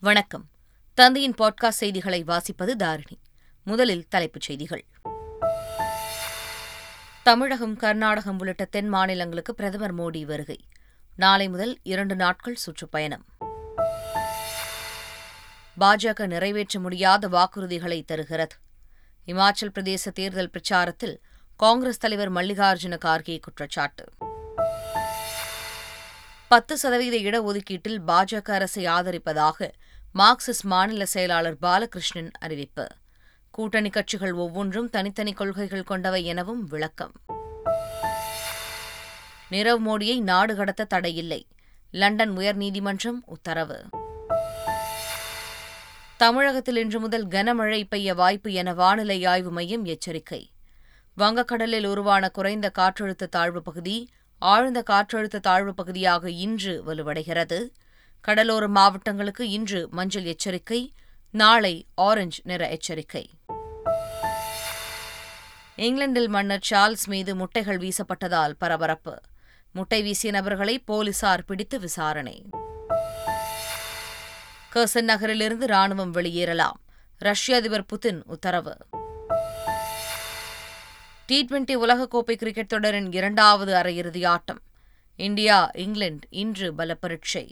வணக்கம். தந்தையின் பாட்காஸ்ட் செய்திகளை வாசிப்பது தாரிணி. முதலில் தலைப்புச் செய்திகள். தமிழகம் கர்நாடகம் உள்ளிட்ட தென் மாநிலங்களுக்கு பிரதமர் மோடி வருகை. நாளை முதல் இரண்டு நாட்கள் சுற்றுப்பயணம். பாஜக நிறைவேற்ற முடியாத வாக்குறுதிகளை தருகிறது. இமாச்சல் பிரதேச தேர்தல் பிரச்சாரத்தில் காங்கிரஸ் தலைவர் மல்லிகார்ஜுன கார்கே குற்றச்சாட்டு. பத்து சதவீத இடஒதுக்கீட்டில் பாஜக அரசை ஆதரிப்பதாக மார்க்சிஸ்ட் மாநில செயலாளர் பாலகிருஷ்ணன் அறிவிப்பு. கூட்டணி கட்சிகள் ஒவ்வொன்றும் தனித்தனி கொள்கைகள் கொண்டவை எனவும் விளக்கம். நிரவ் மோடியை நாடு கடத்த தடையில்லை. லண்டன் உயர்நீதிமன்றம் உத்தரவு. தமிழகத்தில் இன்று முதல் கனமழை பெய்ய வாய்ப்பு என வானிலை ஆய்வு மையம் எச்சரிக்கை. வங்கக்கடலில் உருவான குறைந்த காற்றழுத்த தாழ்வு பகுதி ஆழ்ந்த காற்றழுத்த தாழ்வு பகுதியாக இன்று வலுவடைகிறது. கடலோர மாவட்டங்களுக்கு இன்று மஞ்சள் எச்சரிக்கை நாளை ஆரஞ்சு நிற எச்சரிக்கை. இங்கிலாந்தில் மன்னர் சார்ல்ஸ் மீது முட்டைகள் வீசப்பட்டதால் பரபரப்பு. முட்டை வீசிய நபர்களை போலீசார் பிடித்து விசாரணை. கர்சன் நகரிலிருந்து ராணுவம் வெளியேறலாம். ரஷ்ய அதிபர் புதின் உத்தரவு. டி டுவெண்டி உலகக்கோப்பை கிரிக்கெட் தொடரின் இரண்டாவது அரையிறுதி ஆட்டம். இந்தியா இங்கிலாந்து இன்று பலப்பரீட்சை.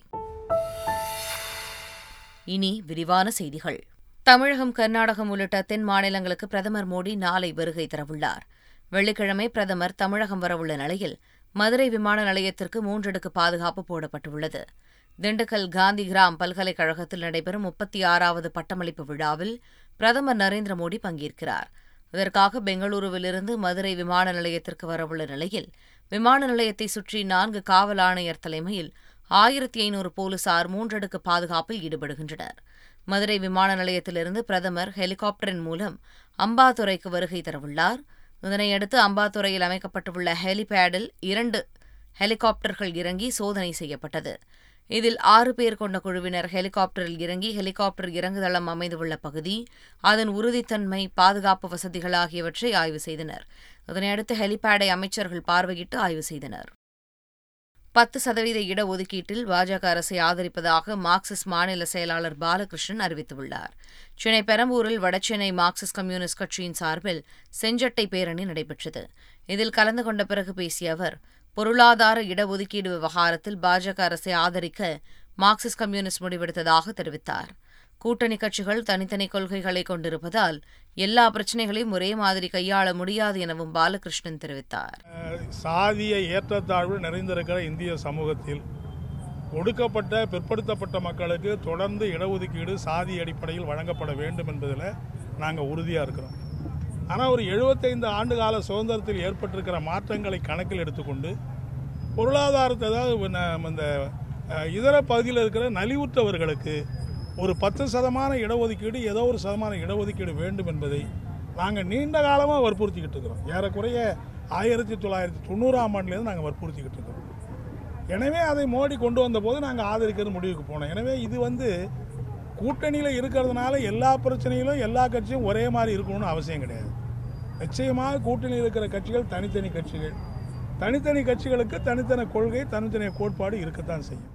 இனி விரிவான செய்திகள். தமிழகம் கர்நாடகம் உள்ளிட்ட தென் மாநிலங்களுக்கு பிரதமர் மோடி நாளை வருகை தரவுள்ளார். வெள்ளிக்கிழமை பிரதமர் தமிழகம் வரவுள்ள நிலையில் மதுரை விமான நிலையத்திற்கு மூன்றடுக்கு பாதுகாப்பு போடப்பட்டுள்ளது. திண்டுக்கல் காந்திகிராம் பல்கலைக்கழகத்தில் நடைபெறும் முப்பத்தி ஆறாவது பட்டமளிப்பு விழாவில் பிரதமர் நரேந்திர மோடி பங்கேற்கிறார். இதற்காக பெங்களூருவிலிருந்து மதுரை விமான நிலையத்திற்கு வரவுள்ள நிலையில் விமான நிலையத்தை சுற்றி நான்கு காவல் ஆணையர் தலைமையில் ஆயிரத்தி ஐநூறு போலீசார் மூன்றடுக்கு பாதுகாப்பில் ஈடுபடுகின்றனர். மதுரை விமான நிலையத்திலிருந்து பிரதமர் ஹெலிகாப்டரின் மூலம் அம்பாதுரைக்கு வருகை தரவுள்ளார். இதனையடுத்து அம்பாதுரையில் அமைக்கப்பட்டுள்ள ஹெலிபேடில் இரண்டு ஹெலிகாப்டர்கள் இறங்கி சோதனை செய்யப்பட்டது. இதில் ஆறு பேர் கொண்ட குழுவினர் ஹெலிகாப்டரில் இறங்கி ஹெலிகாப்டர் இறங்குதளம் அமைந்துள்ள பகுதி அதன் உறுதித்தன்மை பாதுகாப்பு வசதிகள் ஆகியவற்றை ஆய்வு செய்தனர். இதனையடுத்து ஹெலிபேடை அமைச்சர்கள் பார்வையிட்டு ஆய்வு செய்தனர். பத்து சதவீத இடஒதுக்கீட்டில் பாஜக அரசை ஆதரிப்பதாக மார்க்சிஸ்ட் மாநில செயலாளர் பாலகிருஷ்ணன் அறிவித்துள்ளார். சென்னை பெரம்பூரில் வடசென்னை மார்க்சிஸ்ட் கம்யூனிஸ்ட் கட்சியின் சார்பில் செஞ்சட்டை பேரணி நடைபெற்றது. இதில் கலந்து கொண்ட பிறகு பேசிய அவர் பொருளாதார இடஒதுக்கீடு விவகாரத்தில் பாஜக அரசை ஆதரிக்க மார்க்சிஸ்ட் கம்யூனிஸ்ட் முடிவெடுத்ததாக தெரிவித்தார். கூட்டணி கட்சிகள் தனித்தனி கொள்கைகளை கொண்டிருப்பதால் எல்லா பிரச்சினைகளையும் ஒரே மாதிரி கையாள முடியாது எனவும் பாலகிருஷ்ணன் தெரிவித்தார். சாதிய ஏற்றத்தாழ்வு நிறைந்திருக்கிற இந்திய சமூகத்தில் ஒடுக்கப்பட்ட பிற்படுத்தப்பட்ட மக்களுக்கு தொடர்ந்து இடஒதுக்கீடு சாதி அடிப்படையில் வழங்கப்பட வேண்டும் என்பதில் நாங்கள் உறுதியாக இருக்கிறோம். ஆனால் ஒரு எழுபத்தைந்து ஆண்டு கால சுதந்திரத்தில் ஏற்பட்டிருக்கிற மாற்றங்களை கணக்கில் எடுத்துக்கொண்டு பொருளாதாரத்தை அதாவது இந்த இதர பகுதியில் இருக்கிற நலிவுற்றவர்களுக்கு ஒரு பத்து சதமான இடஒதுக்கீடு ஏதோ ஒரு சதமான இடஒதுக்கீடு வேண்டும் என்பதை நாங்கள் நீண்ட காலமாக வற்புறுத்திக்கிட்டு இருக்கிறோம். ஏறக்குறைய ஆயிரத்தி தொள்ளாயிரத்தி தொண்ணூறாம் ஆண்டுலேருந்து நாங்கள் வற்புறுத்திக்கிட்டு இருக்கிறோம். எனவே அதை மோடி கொண்டு வந்தபோது நாங்கள் ஆதரிக்கிறது முடிவுக்கு போனோம். எனவே இது வந்து கூட்டணியில் இருக்கிறதுனால எல்லா பிரச்சனையிலும் எல்லா கட்சியும் ஒரே மாதிரி இருக்கணும்னு அவசியம் கிடையாது. நிச்சயமாக கூட்டணியில் இருக்கிற கட்சிகள் தனித்தனி கட்சிகள். தனித்தனி கட்சிகளுக்கு தனித்தனி கொள்கை தனித்தனி கோட்பாடு இருக்கத்தான் செய்யும்.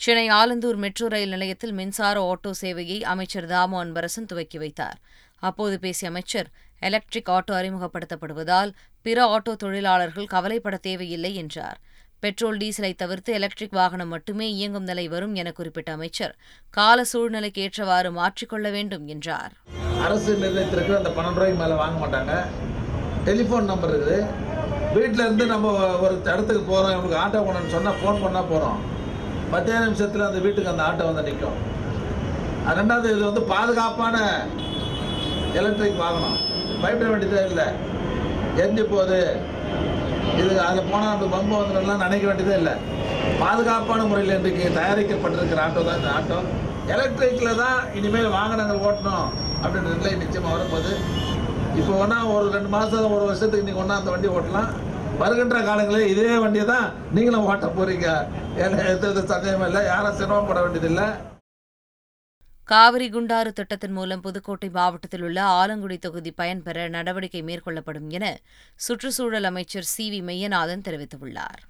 சென்னை ஆலந்தூர் மெட்ரோ ரயில் நிலையத்தில் மின்சார ஆட்டோ சேவையை அமைச்சர் தாமு அன்பரசன் துவக்கி வைத்தார். அப்போது பேசிய அமைச்சர் எலக்ட்ரிக் ஆட்டோ அறிமுகப்படுத்தப்படுவதால் பிற ஆட்டோ தொழிலாளர்கள் கவலைப்பட தேவையில்லை என்றார். பெட்ரோல் டீசலை தவிர்த்து எலக்ட்ரிக் வாகனம் மட்டுமே இயங்கும் நிலை வரும் என குறிப்பிட்ட அமைச்சர். கால சூழ்நிலைக்கு ஏற்றவாறு மாற்றிக்கொள்ள வேண்டும் என்றார். அரசு நிர்ணயத்திற்கு அந்த பன்னெண்டு ரூபாய்க்கு மேலே வாங்க மாட்டாங்க. டெலிஃபோன் நம்பர் இருக்குது வீட்டில் இருந்து நம்ம ஒரு இடத்துக்கு போகிறோம் இவங்களுக்கு ஆட்டோ போகணும்னு சொன்னால் ஃபோன் பண்ணால் போகிறோம் பத்தே நிமிஷத்தில் அந்த வீட்டுக்கு அந்த ஆட்டோ வந்து நிற்கும் ரெண்டாவது இது வந்து பாதுகாப்பான எலக்ட்ரிக் வாகனம். பயப்பட வேண்டியதே இல்லை. எரிஞ்சு போகுது. இது அதில் போனால் அந்த பம்பு வந்துடலாம் நினைக்க வேண்டியதே இல்லை. பாதுகாப்பான முறையில் இன்றைக்கு தயாரிக்கப்பட்டிருக்கிற ஆட்டோ தான் இந்த ஆட்டோ. எலக்ட்ரிக்கில் தான் இனிமேல் வாகனங்கள் ஓட்டணும் அப்படின்ற நிலை நிச்சயமாக வரும்போது இப்போ ஒன்றா ஒரு ரெண்டு மாதம் ஒரு வருஷத்துக்கு நீங்கள் ஒன்றா அந்த வண்டி ஓட்டலாம். வருகின்ற காலங்களில் இதே வண்டியை தான் நீங்களும் ஓட்ட போகிறீங்க எந்த சந்தேகமும் இல்லை. யாரும் சிரமப்பட வேண்டியதில்லை. காவிரி குண்டாறு திட்டத்தின் மூலம் புதுக்கோட்டை மாவட்டத்தில் உள்ள ஆலங்குடி தொகுதி பயன்பெற நடவடிக்கை மேற்கொள்ளப்படும் என சுற்றுச்சூழல் அமைச்சர் சி வி மெய்யநாதன் தெரிவித்துள்ளார்.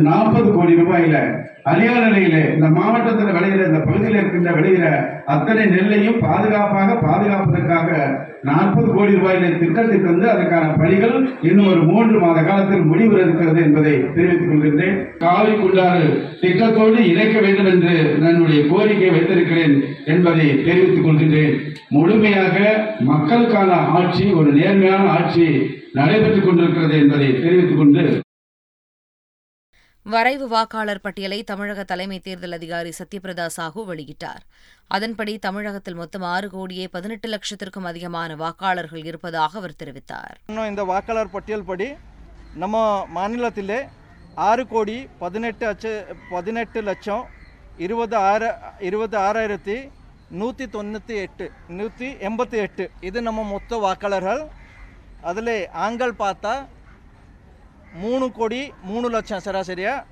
நாற்பது கோடி ரூபாயில அரியாலையில இந்த மாவட்டத்தில் விளையிற இந்த பகுதியில் இருக்கின்ற விளையிற விளைகிற அத்தனை நெல்லையும் பாதுகாப்பாக பாதுகாப்பதற்காக நாற்பது கோடி ரூபாயில திட்டத்தை தந்து அதற்கான பணிகள் இன்னும் ஒரு மூன்று மாத காலத்தில் முடிவு இருக்கிறது என்பதை தெரிவித்துக் கொள்கின்றேன். காவி குண்டாறு திட்டத்தோடு இணைக்க வேண்டும் என்று என்னுடைய கோரிக்கை வைத்திருக்கிறேன் என்பதை தெரிவித்துக் கொள்கின்றேன். முழுமையாக மக்களுக்கான ஆட்சி ஒரு நேர்மையான ஆட்சி நடைபெற்றுக் கொண்டிருக்கிறது என்பதை தெரிவித்துக் கொண்டு வரைவு வாக்காளர் பட்டியலை தமிழக தலைமை தேர்தல் அதிகாரி சத்யபிரதா சாஹூ வெளியிட்டார். அதன்படி தமிழகத்தில் மொத்தம் ஆறு கோடியே பதினெட்டு லட்சத்திற்கும் அதிகமான வாக்காளர்கள் இருப்பதாக அவர் தெரிவித்தார். இந்த வாக்காளர் பட்டியல் படி நம்ம மாநிலத்திலே ஆறு கோடி பதினெட்டு அச்ச பதினெட்டு லட்சம் இருபது ஆறு இருபது ஆறாயிரத்தி நூற்றி தொண்ணூற்றி எட்டு நூற்றி எண்பத்தி எட்டு. இது நம்ம மொத்த வாக்காளர்கள். அதில் ஆண்கள் பார்த்தா மூணு கோடி மூணு லட்சம் சராசரியாக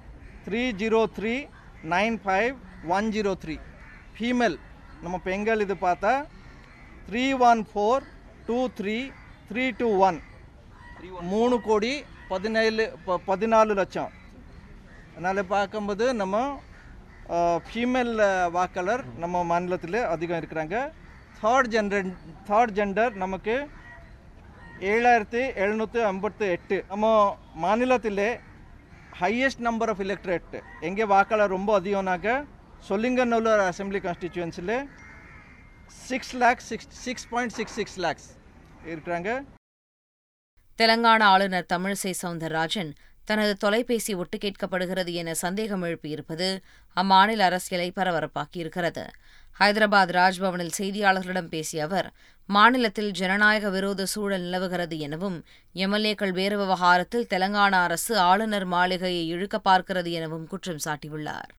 three zero three nine five one zero three female நம்ம பெண்கள் இது பார்த்தா? Three one four two three three two one மூணு கோடி பதினேழு ப- பதினாலு லட்சம். அதனால் பார்க்கும்போது நம்ம ஃபீமேல் வாக்காளர் நம்ம மாநிலத்தில் அதிகம் இருக்கிறாங்க. தேர்ட் ஜென்ரன் தேர்ட் ஜெண்டர் நமக்கு ஏழாயிரத்தி எழுநூற்றி ஐம்பத்து எட்டு. நம்ம மாநிலத்திலே ஹையஸ்ட் நம்பர் ஆஃப் எலக்ட்ரேட் எங்கே வாக்காளர் ரொம்ப அதிகம்னாக்க Sholinganallur assembly கான்ஸ்டிடியூன்சியில் six lakhs six six point six six lakhs இருக்கிறாங்க. தெலங்கானா ஆளுநர் தமிழிசை சவுந்தரராஜன் தனது தொலைபேசி ஒட்டு கேட்கப்படுகிறது என சந்தேகம் எழுப்பியிருப்பது அம்மாநில அரசியலை பரபரப்பாக்கியிருக்கிறது. ஹைதராபாத் ராஜ்பவனில் செய்தியாளர்களிடம் பேசிய அவர் மாநிலத்தில் ஜனநாயக விரோத சூழல் நிலவுகிறது எனவும் எம்எல்ஏக்கள் வேறு விவகாரத்தில் தெலங்கானா அரசு ஆளுநர் மாளிகையை இழுக்க பார்க்கிறது எனவும் குற்றம் சாட்டியுள்ளார்.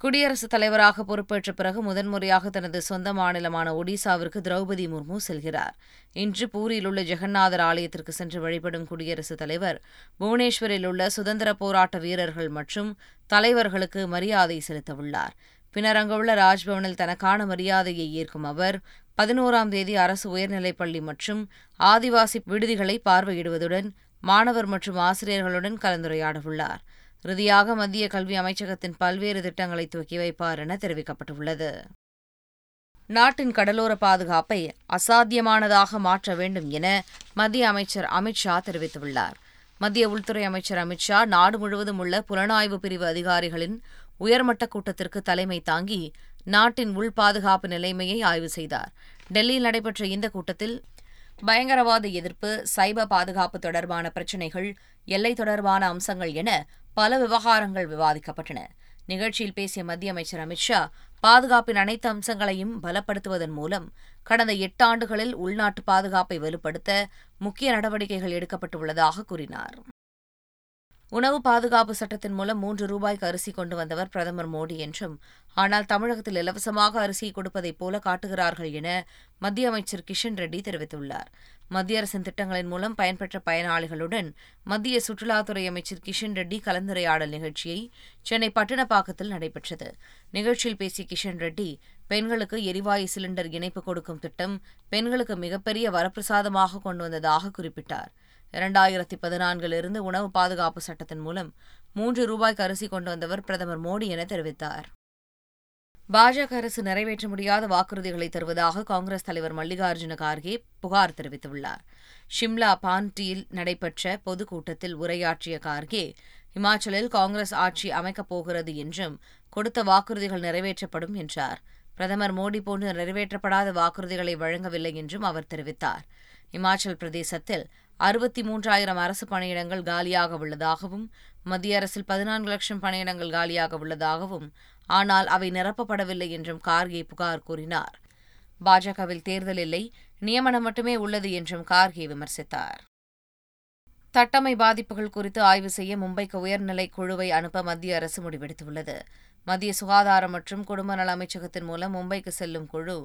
குடியரசுத் தலைவராக பொறுப்பேற்ற பிறகு முதன்முறையாக தனது சொந்த மாநிலமான ஒடிசாவிற்கு திரௌபதி முர்மு செல்கிறார். இன்று பூரியில் உள்ள ஜெகநாதர் ஆலயத்திற்கு சென்று வழிபடும் குடியரசுத் தலைவர் புவனேஸ்வரில் உள்ள சுதந்திர போராட்ட வீரர்கள் மற்றும் தலைவர்களுக்கு மரியாதை செலுத்தவுள்ளார். பின்னர் அங்குள்ள ராஜ்பவனில் தனக்கான மரியாதையை ஏற்கும் அவர் பதினோராம் தேதி அரசு உயர்நிலைப் பள்ளி மற்றும் ஆதிவாசி விடுதிகளை பார்வையிடுவதுடன் மாணவர் மற்றும் ஆசிரியர்களுடன் கலந்துரையாடவுள்ளார். இறுதியாக மத்திய கல்வி அமைச்சகத்தின் பல்வேறு திட்டங்களை துவக்கி வைப்பார் என தெரிவிக்கப்பட்டுள்ளது. நாட்டின் கடலோர பாதுகாப்பை அசாத்தியமானதாக மாற்ற வேண்டும் என மத்திய அமைச்சர் அமித்ஷா தெரிவித்துள்ளார். மத்திய உள்துறை அமைச்சர் அமித்ஷா நாடு முழுவதும் உள்ள புலனாய்வு பிரிவு அதிகாரிகளின் உயர்மட்ட கூட்டத்திற்கு தலைமை தாங்கி நாட்டின் உள் பாதுகாப்பு நிலைமையை ஆய்வு செய்தார். டெல்லியில் நடைபெற்ற இந்த கூட்டத்தில் பயங்கரவாத எதிர்ப்பு சைபர் பாதுகாப்பு தொடர்பான பிரச்சினைகள் எல்லை தொடர்பான அம்சங்கள் என பல விவகாரங்கள் விவாதிக்கப்பட்டன. நிகழ்ச்சியில் பேசிய மத்திய அமைச்சர் அமித்ஷா பாதுகாப்பின் அனைத்து அம்சங்களையும் பலப்படுத்துவதன் மூலம் கடந்த எட்டு ஆண்டுகளில் உள்நாட்டு பாதுகாப்பை வலுப்படுத்த முக்கிய நடவடிக்கைகள் எடுக்கப்பட்டுள்ளதாக கூறினார். உணவு பாதுகாப்பு சட்டத்தின் மூலம் மூன்று ரூபாய்க்கு அரிசி கொண்டு வந்தவர் பிரதமர் மோடி என்றும் ஆனால் தமிழகத்தில் இலவசமாக அரிசி கொடுப்பதைப் போல காட்டுகிறார்கள் என மத்திய அமைச்சர் கிஷன் ரெட்டி தெரிவித்துள்ளார். மத்திய அரசின் திட்டங்களின் மூலம் பயன்பெற்ற பயனாளிகளுடன் மத்திய சுற்றுலாத்துறை அமைச்சர் கிஷன் ரெட்டி கலந்துரையாடல் நிகழ்ச்சியை சென்னை பட்டினப்பாக்கத்தில் நடைபெற்றது. நிகழ்ச்சியில் பேசிய கிஷன் ரெட்டி பெண்களுக்கு எரிவாயு சிலிண்டர் இணைப்பு கொடுக்கும் திட்டம் பெண்களுக்கு மிகப்பெரிய வரப்பிரசாதமாக கொண்டு வந்ததாக குறிப்பிட்டார். இரண்டாயிரத்தி பதினான்கிலிருந்து உணவு பாதுகாப்பு சட்டத்தின் மூலம் மூன்று ரூபாய்க்கு அரிசி கொண்டு வந்தவர் பிரதமர் மோடி என தெரிவித்தார். பாஜக அரசு நிறைவேற்ற முடியாத வாக்குறுதிகளை தருவதாக காங்கிரஸ் தலைவர் மல்லிகார்ஜுன கார்கே புகார் தெரிவித்துள்ளார். ஷிம்லா பான்டியில் நடைபெற்ற பொதுக்கூட்டத்தில் உரையாற்றிய கார்கே இமாச்சலில் காங்கிரஸ் ஆட்சி அமைக்கப் போகிறது என்றும் கொடுத்த வாக்குறுதிகள் நிறைவேற்றப்படும் என்றார். பிரதமர் மோடி போன்று நிறைவேற்றப்படாத வாக்குறுதிகளை வழங்கவில்லை என்றும் அவர் தெரிவித்தார். இமாச்சல் பிரதேசத்தில் அறுபத்தி மூன்றாயிரம் அரசு பணியிடங்கள் காலியாக உள்ளதாகவும் மத்திய அரசில் பதினான்கு லட்சம் பணியிடங்கள் காலியாக உள்ளதாகவும் ஆனால் அவை நிரப்பப்படவில்லை என்றும் கார்கே புகார் கூறினார். பாஜகவில் தேர்தல் இல்லை நியமனம் மட்டுமே உள்ளது என்றும் கார்கே விமர்சித்தார். தட்டமை பாதிப்புகள் குறித்து ஆய்வு செய்ய மும்பைக்கு உயர்நிலை குழுவை அனுப்ப மத்திய அரசு முடிவெடுத்துள்ளது. மத்திய சுகாதாரம் மற்றும் குடும்ப நல அமைச்சகத்தின் மூலம் மும்பைக்கு செல்லும் குழு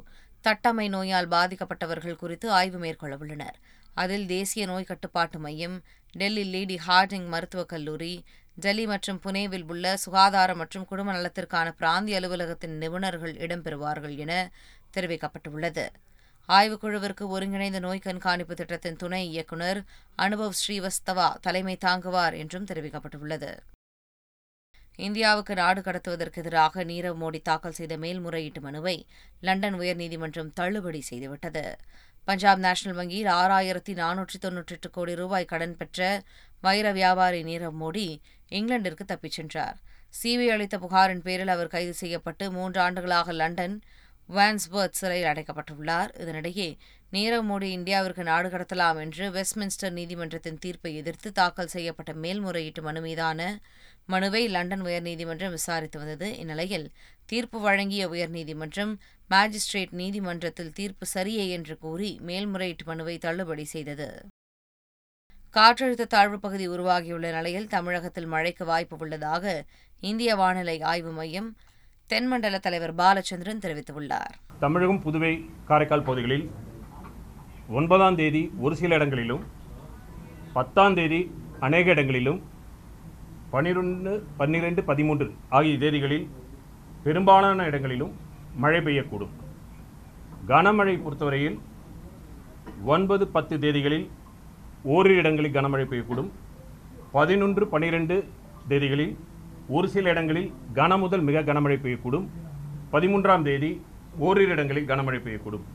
தட்டமை நோயால் பாதிக்கப்பட்டவர்கள் குறித்து ஆய்வு மேற்கொள்ள உள்ளனர். அதில் தேசிய நோய் கட்டுப்பாட்டு மையம் டெல்லி லேடி ஹார்டிங் மருத்துவக் கல்லூரி டெல்லி மற்றும் புனேவில் உள்ள சுகாதாரம் மற்றும் குடும்ப நலத்திற்கான பிராந்திய அலுவலகத்தின் நிபுணர்கள் இடம்பெறுவார்கள் என தெரிவிக்கப்பட்டுள்ளது. ஆய்வுக்குழுவிற்கு ஒருங்கிணைந்த நோய் கண்காணிப்பு திட்டத்தின் துணை இயக்குநர் அனுபவ் ஸ்ரீவஸ்தவா தலைமை தாங்குவார் என்றும் தெரிவிக்கப்பட்டுள்ளது. இந்தியாவுக்கு நாடு கடத்துவதற்கு எதிராக நீரவ் மோடி தாக்கல் செய்த மேல்முறையீட்டு மனுவை லண்டன் உயர்நீதிமன்றம் தள்ளுபடி செய்துவிட்டது. பஞ்சாப் நேஷனல் வங்கியில் ஆறாயிரத்தி நானூற்றி தொன்னூற்றி எட்டு கோடி ரூபாய் கடன் பெற்ற வைர வியாபாரி நீரவ் மோடி இங்கிலாந்திற்கு தப்பிச் சென்றார். சிபிஐ அளித்த புகாரின் பேரில் அவர் கைது செய்யப்பட்டு மூன்று ஆண்டுகளாக லண்டன் வான்ஸ்பர்த் சிறையில் அடைக்கப்பட்டுள்ளார். இதனிடையே நீரவ் மோடி இந்தியாவிற்கு நாடு கடத்தலாம் என்று வெஸ்ட்மின்ஸ்டர் நீதிமன்றத்தின் தீர்ப்பை எதிர்த்து தாக்கல் செய்யப்பட்ட மேல்முறையீட்டு மனு மீதான மனுவை லண்டன் உயர்நீதிமன்றம் விசாரித்து வந்தது. இந்நிலையில் தீர்ப்பு வழங்கிய உயர்நீதிமன்றம் மாஜிஸ்ட்ரேட் நீதிமன்றத்தில் தீர்ப்பு சரியே என்று கூறி மேல்முறையீட்டு மனுவை தள்ளுபடி செய்தது. காற்றழுத்த தாழ்வு பகுதி உருவாகியுள்ள நிலையில் தமிழகத்தில் மழைக்கு வாய்ப்பு உள்ளதாக இந்திய வானிலை ஆய்வு மையம் தென்மண்டல தலைவர் பாலச்சந்திரன் தெரிவித்துள்ளார். தமிழகம் புதுவை காரைக்கால் பகுதிகளில் ஒன்பதாம் தேதி ஒரு சில இடங்களிலும் பத்தாம் தேதி அநேக இடங்களிலும் பன்னிரெண்டு பன்னிரெண்டு பதிமூன்று ஆகிய தேதிகளில் பெரும்பாலான இடங்களிலும் மழை பெய்யக்கூடும். கனமழை பொறுத்தவரையில் ஒன்பது பத்து தேதிகளில் ஓரிரு இடங்களில் கனமழை பெய்யக்கூடும். பதினொன்று பன்னிரெண்டு தேதிகளில் ஒரு சில இடங்களில் கன முதல் மிக கனமழை பெய்யக்கூடும். பதிமூன்றாம் தேதி ஓரிரு இடங்களில் கனமழை பெய்யக்கூடும்.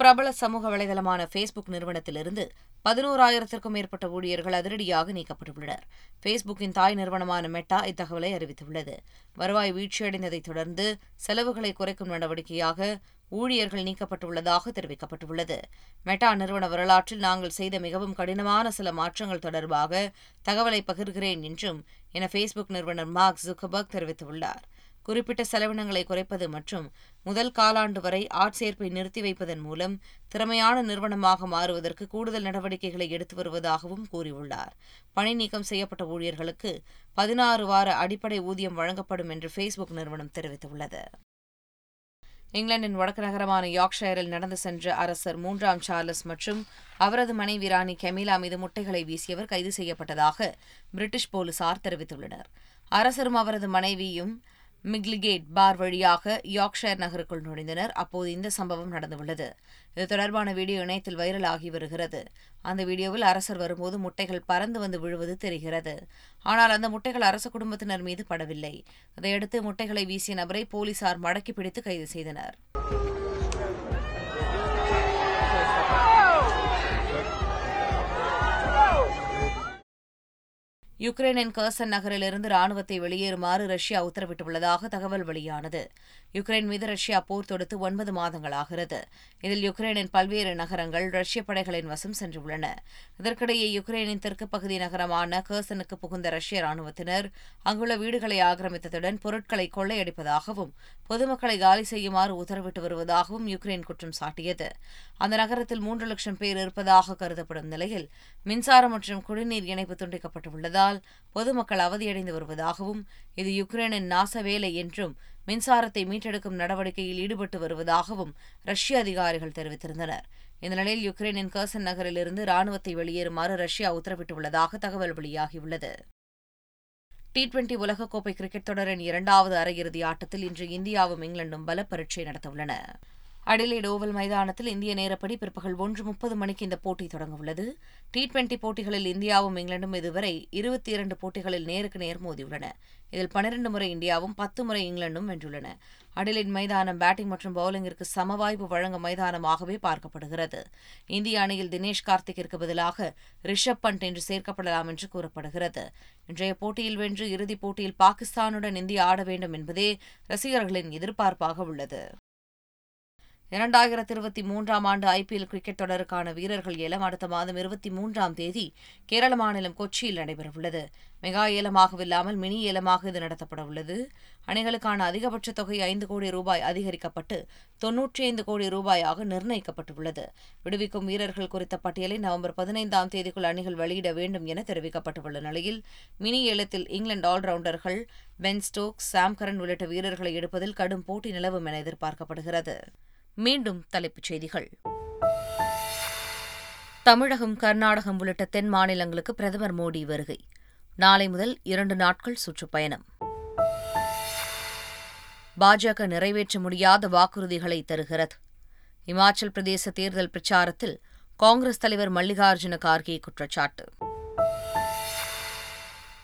பிரபல சமூக வலைதளமான ஃபேஸ்புக் நிறுவனத்திலிருந்து பதினோராயிரத்திற்கும் மேற்பட்ட ஊழியர்கள் அதிரடியாக நீக்கப்பட்டுள்ளனர். ஃபேஸ்புக்கின் தாய் நிறுவனமான மெட்டா இத்தகவலை அறிவித்துள்ளது. வருவாய் வீழ்ச்சியடைந்ததைத் தொடர்ந்து செலவுகளை குறைக்கும் நடவடிக்கையாக ஊழியர்கள் நீக்கப்பட்டுள்ளதாக தெரிவிக்கப்பட்டுள்ளது. மெட்டா நிறுவன வரலாற்றில் நாங்கள் செய்த மிகவும் கடினமான சில மாற்றங்கள் தொடர்பாக தகவலை பகிர்கிறேன் என்றும் என ஃபேஸ்புக் நிறுவனர் மார்க் ஜுக்கபர்க் தெரிவித்துள்ளார். குறிப்பிட்ட செலவினங்களை குறைப்பது மற்றும் முதல் காலாண்டு வரை ஆட்சேர்ப்பை நிறுத்தி வைப்பதன் மூலம் திறமையான நிறுவனமாக மாறுவதற்கு கூடுதல் நடவடிக்கைகளை எடுத்து வருவதாகவும் கூறியுள்ளார். பணி நீக்கம் செய்யப்பட்ட ஊழியர்களுக்கு பதினாறு வார அடிப்படை ஊதியம் வழங்கப்படும் என்று ஃபேஸ்புக் நிறுவனம் தெரிவித்துள்ளது. இங்கிலாந்தின் வடக்கு நகரமான யார்க்ஷயரில் நடந்து சென்ற அரசர் மூன்றாம் சார்லஸ் மற்றும் அவரது மனைவி ராணி கெமிலா மீது முட்டைகளை வீசியவர் கைது செய்யப்பட்டதாக பிரிட்டிஷ் போலீசார் தெரிவித்துள்ளனர். அரசரும் அவரது மனைவியும் மிக்லிகேட் பார் வழியாக யார்க்ஷயர் நகருக்குள் நுழைந்தனர். அப்போது இந்த சம்பவம் நடந்துள்ளது. இது தொடர்பான வீடியோ இணையத்தில் வைரலாகி வருகிறது. அந்த வீடியோவில் அரசர் வரும்போது முட்டைகள் பறந்து வந்து விழுவது தெரிகிறது. ஆனால் அந்த முட்டைகள் அரச குடும்பத்தினர் மீது படவில்லை. இதையடுத்து முட்டைகளை வீசிய நபரை போலீசார் மடக்கி பிடித்து கைது செய்தனர். யுக்ரைனின் கர்சன் நகரிலிருந்து ராணுவத்தை வெளியேறுமாறு ரஷ்யா உத்தரவிட்டுள்ளதாக தகவல் வெளியானது. யுக்ரைன் மீது ரஷ்யா போர் தொடுத்து ஒன்பது மாதங்களாகிறது இதில் யுக்ரைனின் பல்வேறு நகரங்கள் ரஷ்ய படைகளின் வசம் சென்றுள்ளன. இதற்கிடையே யுக்ரைனின் தெற்கு பகுதி நகரமான கர்சனுக்கு புகுந்த ரஷ்ய ராணுவத்தினர் அங்குள்ள வீடுகளை ஆக்கிரமித்ததுடன் பொருட்களை கொள்ளையடிப்பதாகவும் பொதுமக்களை காலி செய்யுமாறு உத்தரவிட்டு வருவதாகவும் யுக்ரைன் குற்றம் சாட்டியது. அந்த நகரத்தில் மூன்று லட்சம் பேர் இருப்பதாக கருதப்படும் நிலையில் மின்சாரம் மற்றும் குடிநீர் இணைப்பு துண்டிக்கப்பட்டுள்ளதால் பொதுமக்கள் அவதியடைந்து வருவதாகவும் இது யுக்ரைனின் நாச வேலை என்றும் மின்சாரத்தை மீட்டெடுக்கும் நடவடிக்கையில் ஈடுபட்டு வருவதாகவும் ரஷ்ய அதிகாரிகள் தெரிவித்திருந்தனர். இந்த நிலையில் யுக்ரைனின் கர்சன் நகரிலிருந்து ராணுவத்தை வெளியேறுமாறு ரஷ்யா உத்தரவிட்டுள்ளதாக தகவல் வெளியாகியுள்ளது. டி டுவெண்டி உலகக்கோப்பை கிரிக்கெட் தொடரின் இரண்டாவது அரையிறுதி ஆட்டத்தில் இன்று இந்தியாவும் இங்கிலாந்தும் பல பரீட்சை நடத்தவுள்ளன. அடிலேட் ஓவல் மைதானத்தில் இந்திய நேரப்படி பிற்பகல் ஒன்று முப்பது மணிக்கு இந்த போட்டி தொடங்கவுள்ளது. டி டுவெண்டி போட்டிகளில் இந்தியாவும் இங்கிலாந்தும் இதுவரை இருபத்தி இரண்டு போட்டிகளில் நேருக்கு நேர் மோதியுள்ளன. இதில் பனிரண்டு முறை இந்தியாவும் பத்து முறை இங்கிலாந்தும் வென்றுள்ளன. அடிலேட் மைதானம் பேட்டிங் மற்றும் பவுலிங்கிற்கு சமவாய்ப்பு வழங்கும் மைதானமாகவே பார்க்கப்படுகிறது. இந்திய அணியில் தினேஷ் கார்த்திக்கிற்கு பதிலாக ரிஷப் பண்ட் என்று சேர்க்கப்படலாம் என்று கூறப்படுகிறது. இன்றைய போட்டியில் வென்று இறுதிப் போட்டியில் பாகிஸ்தானுடன் இந்தியா ஆட வேண்டும் என்பதே ரசிகர்களின் எதிர்பார்ப்பாக உள்ளது. இரண்டாயிரத்தி இருபத்தி மூன்றாம் ஆண்டு ஐபிஎல் கிரிக்கெட் தொடருக்கான வீரர்கள் ஏலம் அடுத்த மாதம் இருபத்தி மூன்றாம் தேதி கேரள மாநிலம் கொச்சியில் நடைபெறவுள்ளது. மெகா ஏலமாகவில்லாமல் மினி ஏலமாக இது நடத்தப்பட உள்ளது அணிகளுக்கான அதிகபட்ச தொகை ஐந்து கோடி ரூபாய் அதிகரிக்கப்பட்டு தொன்னூற்றி ஐந்து கோடி ரூபாயாக நிர்ணயிக்கப்பட்டுள்ளது. விடுவிக்கும் வீரர்கள் குறித்த பட்டியலை நவம்பர் பதினைந்தாம் தேதிக்குள் அணிகள் வெளியிட வேண்டும் என தெரிவிக்கப்பட்டுள்ள நிலையில் மினி ஏலத்தில் இங்கிலாந்து ஆல்ரவுண்டர்கள் பென் ஸ்டோக்ஸ் சாம் கரன் உள்ளிட்ட வீரர்களை எடுப்பதில் கடும் போட்டி நிலவும் என எதிர்பார்க்கப்படுகிறது. மீண்டும் தலைப்புச் செய்திகள். தமிழகம் கர்நாடகம் உள்ளிட்ட தென் மாநிலங்களுக்கு பிரதமர் மோடி வருகை. நாளை முதல் இரண்டு நாட்கள் சுற்றுப்பயணம். பாஜக நிறைவேற்ற முடியாத வாக்குறுதிகளை தருகிறது. இமாச்சல் பிரதேச தேர்தல் பிரச்சாரத்தில் காங்கிரஸ் தலைவர் மல்லிகார்ஜுன கார்கே குற்றச்சாட்டு.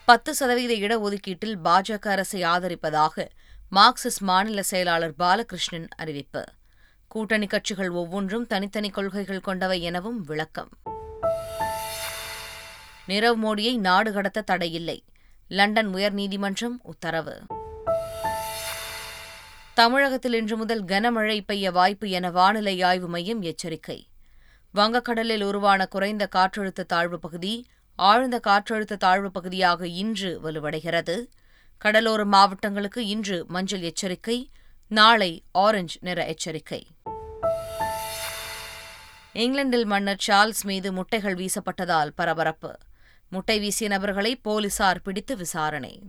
பத்து சதவீத இடஒதுக்கீட்டில் பாஜக அரசை ஆதரிப்பதாக மார்க்சிஸ்ட் மாநில செயலாளர் பாலகிருஷ்ணன் அறிவிப்பு. கூட்டணி கட்சிகள் ஒவ்வொன்றும் தனித்தனி கொள்கைகள் கொண்டவை எனவும் விளக்கம். நிரவ் மோடியை நாடு கடத்த தடையில்லை. லண்டன் உயர்நீதிமன்றம் உத்தரவு. தமிழகத்தில் இன்று முதல் கனமழை பெய்ய வாய்ப்பு என வானிலை ஆய்வு மையம் எச்சரிக்கை. வங்கக்கடலில் உருவான குறைந்த காற்றழுத்த தாழ்வு பகுதி ஆழ்ந்த காற்றழுத்த தாழ்வு பகுதியாக இன்று வலுவடைகிறது. கடலோர மாவட்டங்களுக்கு இன்று மஞ்சள் எச்சரிக்கை நாளை ஆரஞ்சு நிற எச்சரிக்கை. இங்கிலாந்தில் மன்னர் சார்ல்ஸ் மீது முட்டைகள் வீசப்பட்டதால் பரபரப்பு. முட்டை வீசிய நபர்களை போலீசார் பிடித்து விசாரணை.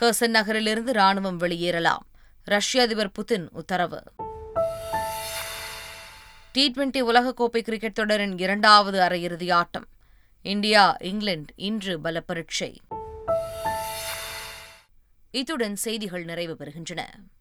கர்சன் நகரிலிருந்து ராணுவம் வெளியேறலாம். ரஷ்ய அதிபர் புதின் உத்தரவு. டி டுவெண்டி உலகக்கோப்பை கிரிக்கெட் தொடரின் இரண்டாவது அரையிறுதி ஆட்டம். இந்தியா இங்கிலாந்து இன்று பலப்பரீட்சை. இத்துடன் செய்திகள் நிறைவு பெறுகின்றன.